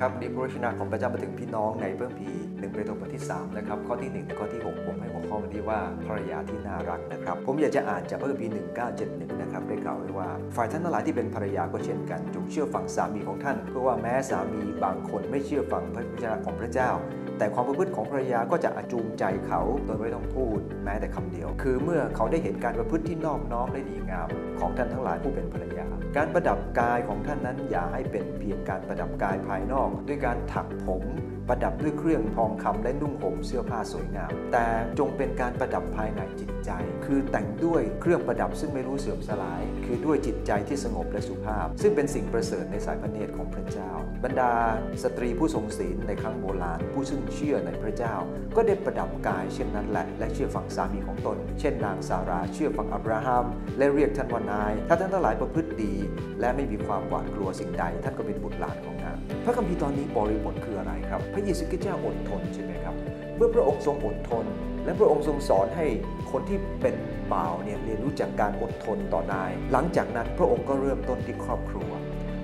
ครับดีพระชนะของพระเจ้ามาถึงพี่น้องในเบื้องพีหนึ่งเปโตรบทที่3นะครับข้อที่ 1 และข้อที่ 6 ผม ให้หัวข้อวันนี้ว่าภรรยาที่น่ารักนะครับ ผมอยากจะอ่านจากพระคัมภีร์1971 นะครับได้กล่าวไว้ว่า ฝ่ายท่านทั้งหลายที่เป็นภรรยาก็เช่นกัน จงเชื่อฟังสามีของท่าน เพราะว่าแม้สามีบางคนไม่เชื่อฟังพระวจนะของพระเจ้า แต่ความประพฤติของภรรยาก็จะอจูงใจเขาโดยไม่ต้องพูด แม้แต่คำเดียว คือเมื่อเขาได้เห็นการประพฤติที่นอบน้อมและดีงามของท่านทั้งหลายผู้เป็นภรรยา การประดับกายของท่านนั้นอย่าให้เป็นเพียงการประดับกายภายนอก ด้วยการถักผม ประดับด้วยเครื่องทองคำและนุ่งห่มเสื้อผ้าสวยงาม แต่จงเป็นการการประดับภายในจิตใจ คือแต่งด้วยเครื่องประดับซึ่งไม่รู้เสื่อมสลาย คือด้วยจิตใจที่สงบและสุภาพ ซึ่งเป็นสิ่งประเสริฐในสายพระเนตรของพระเจ้า บรรดา สตรีผู้ทรงศีลในครั้งโบราณผู้ซึ่งเชื่อในพระเจ้า ก็ได้ประดับกายเช่นนั้นแหละและเชื่อฟังสามีของตน เช่นนางซาราเชื่อฟังอับราฮัมและเรียกท่านว่านาย ถ้าท่านทั้งหลายประพฤติดี และไม่มีความหวาดกลัวสิ่งใด ท่านก็เป็นบุตรหลานของนางพระคัมภีร์ตอนนี้บริบทคืออะไรครับ พระเยซูคริสต์เจ้าอดทนใช่ไหมครับเมื่อพระองค์ทรงอดทน และพระองค์ทรงสอนให้คนที่เป็นบ่าวเนี่ยเรียนรู้จากการอดทนต่อนาย หลังจากนั้นพระองค์ก็เริ่มต้นที่ครอบครัว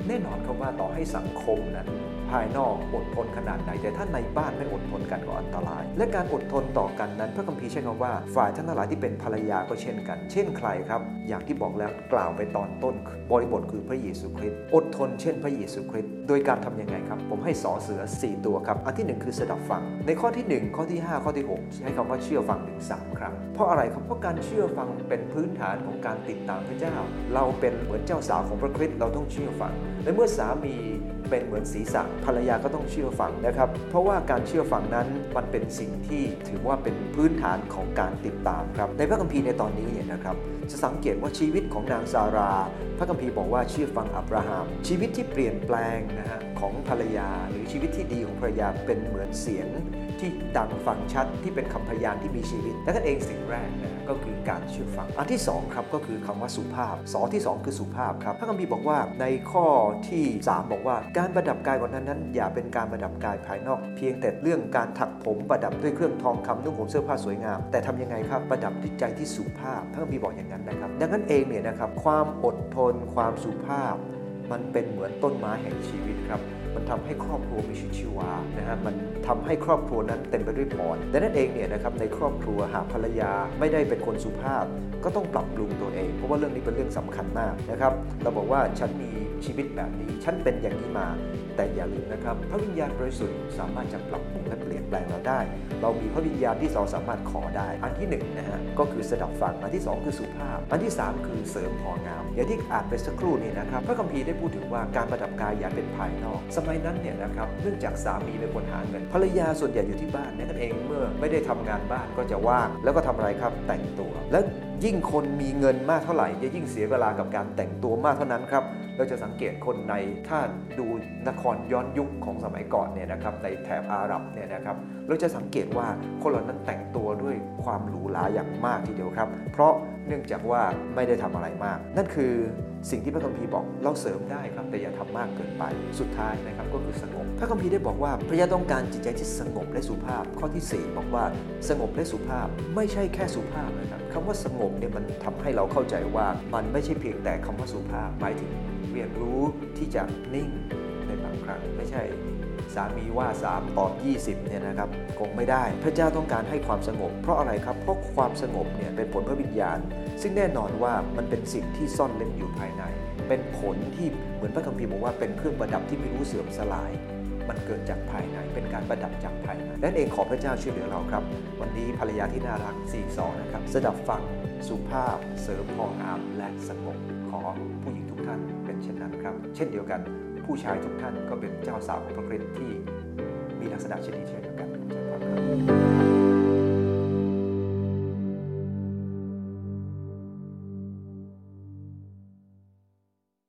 แน่นอนครับว่าต่อให้สังคมนั้น ภายนอกอดทนขนาดไหน แต่ถ้าในบ้านไม่อดทนกันก็อันตราย และการอดทนต่อกันนั้น พระคัมภีร์ใช้คำว่า ฝ่ายท่านทั้งหลายที่เป็นภรรยาก็เช่นกัน เช่นใครครับ อย่างที่บอกแล้วกล่าวไปตอนต้น บริบทคือพระเยซูคริสต์อดทนเช่นพระเยซูคริสต์โดยการทำยังไงครับ ผมให้สอเสือ 4 ตัวครับ อันที่ 1 คือสดับฟัง ในข้อที่ 1 ข้อที่ 5 ข้อที่ 6 ใช้คำว่าเชื่อฟังถึงสามครั้งเพราะอะไรครับเพราะการเชื่อฟังเป็นพื้นฐานของการติดตามพระเจ้า เราเป็นเหมือนเจ้าสาวของพระคริสต์เราต้องเชื่อฟังและเมื่อสามี เป็นเหมือนศีรษะภรรยาก็ต้องเชื่อฟังนะครับ เพราะว่าการเชื่อฟังนั้นมันเป็นสิ่งที่ถือว่าเป็นพื้นฐานของการติดตามครับ ในพระคัมภีร์ในตอนนี้เนี่ยนะครับจะสังเกตว่าชีวิตของนางซารา พระคัมภีร์บอกว่าเชื่อฟังอับราฮัมชีวิตที่เปลี่ยนแปลงนะฮะของภรรยา หรือชีวิตที่ดีของภรรยาเป็นเหมือนเสียง ที่ดังฟังชัดที่เป็นคำพยานที่มีชีวิต และนั่นเองสิ่งแรกนะก็คือการเชื่อฟัง อันที่ 2 ครับก็คือคำว่าสุภาพสอที่ 2 คือสุภาพครับพระคัมภีร์บอกว่าในข้อที่ 3 บอกว่า การประดับกายของนั้นนั้น อย่าเป็นการประดับกายภายนอก เพียงแต่เรื่องการถักผมประดับด้วยเครื่องทองคำนุ่งห่มเสื้อผ้าสวยงาม แต่ทำยังไงครับประดับจิตใจที่สุภาพพระคัมภีร์บอกอย่างนั้นนะครับ ดังนั้นเองเนี่ยนะครับความอดทนความสุภาพ มันเป็นเหมือนต้นไม้แห่งชีวิตครับ มันทำให้ครอบครัวมีชีวิตชีวานะฮะ มันทำให้ครอบครัวนั้นเต็มไปด้วยพรดังนั้นเองเนี่ยนะครับในครอบครัวหากภรรยาไม่ได้เป็นคนสุภาพ ก็ต้องปรับปรุงตัวเอง เพราะว่าเรื่องนี้เป็นเรื่องสำคัญมากนะครับ เราบอกว่าฉันมี ชีวิตแบบนี้ ฉันเป็นอย่างนี้มา แต่อย่าลืมนะครับ พระวิญญาณบริสุทธิ์สามารถจะปรับปรุงและเปลี่ยนแปลงเราได้ เรามีพระวิญญาณที่เราสามารถขอได้ อันที่หนึ่งนะฮะก็คือสดับฟัง อันที่สองคือสุภาพ อันที่สามคือเสริมพองาม อย่างที่อ่านไปสักครู่นี้นะครับ พระคัมภีร์ได้พูดถึงว่าการประดับกายอย่าเป็นภายนอก สมัยนั้นเนี่ยนะครับ เนื่องจากสามีเป็นคนหาเงิน ภรรยาส่วนใหญ่อยู่ที่บ้านนั่นเอง เมื่อไม่ได้ทำงานบ้านก็จะว่าง แล้วก็ทำอะไรครับ แต่งตัว และ ยิ่งคนมีเงินมากเท่าไหร่ จะยิ่งเสียเวลากับการแต่งตัวมากเท่านั้นครับ เราจะสังเกตคนในถ้าดูนครย้อนยุคของสมัยก่อนเนี่ยนะครับในแถบอาหรับเนี่ยนะครับเราจะสังเกตว่าคนเหล่านั้นแต่งตัวด้วยความหรูหราอย่างมากทีเดียวครับ เพราะเนื่องจากว่าไม่ได้ทำอะไรมาก นั่นคือสิ่งที่พระคัมภีร์บอกเราเสริมได้ครับแต่อย่าทำมากเกินไปสุดท้ายนะครับก็คือสงบ พระคัมภีร์ได้บอกว่าพระยาต้องการจิตใจที่สงบและสุภาพ ข้อที่ 4 บอกว่าสงบและสุภาพไม่ใช่แค่สุภาพนะครับคำว่าสงบเนี่ยมันทำให้เราเข้าใจว่ามันไม่ใช่เพียงแต่คำว่าสุภาพหมายถึงเรียนรู้ที่จะนิ่งในบางครั้งไม่ใช่ สามีว่า 3 ตอบ 20เนี่ยนะครับคงไม่ได้ พระเจ้าต้องการให้ความสงบ เพราะอะไรครับ เพราะความสงบเนี่ยเป็นผลพระวิญญาณ ซึ่งแน่นอนว่ามันเป็นสิ่งที่ซ่อนเล่นอยู่ภายใน เป็นผลที่เหมือนพระคัมภีร์บอกว่าเป็นเครื่องประดับที่ไม่รู้เสื่อมสลาย มันเกิดจากภายในเป็นการประดับจากภายในและเองขอพระเจ้าช่วยเหลือเราครับ วันนี้ภรรยาที่น่ารัก4 2นะครับสดับฟังสุภาพ เสริมพองามและสงบขอผู้หญิงทุกท่านเป็นเช่นนั้นครับ เช่นเดียวกัน ผู้ชายทุกท่านก็เป็นเจ้าสาวของพระคริสต์ที่มีลักษณะเช่นนี้เช่นเดียวกันครับ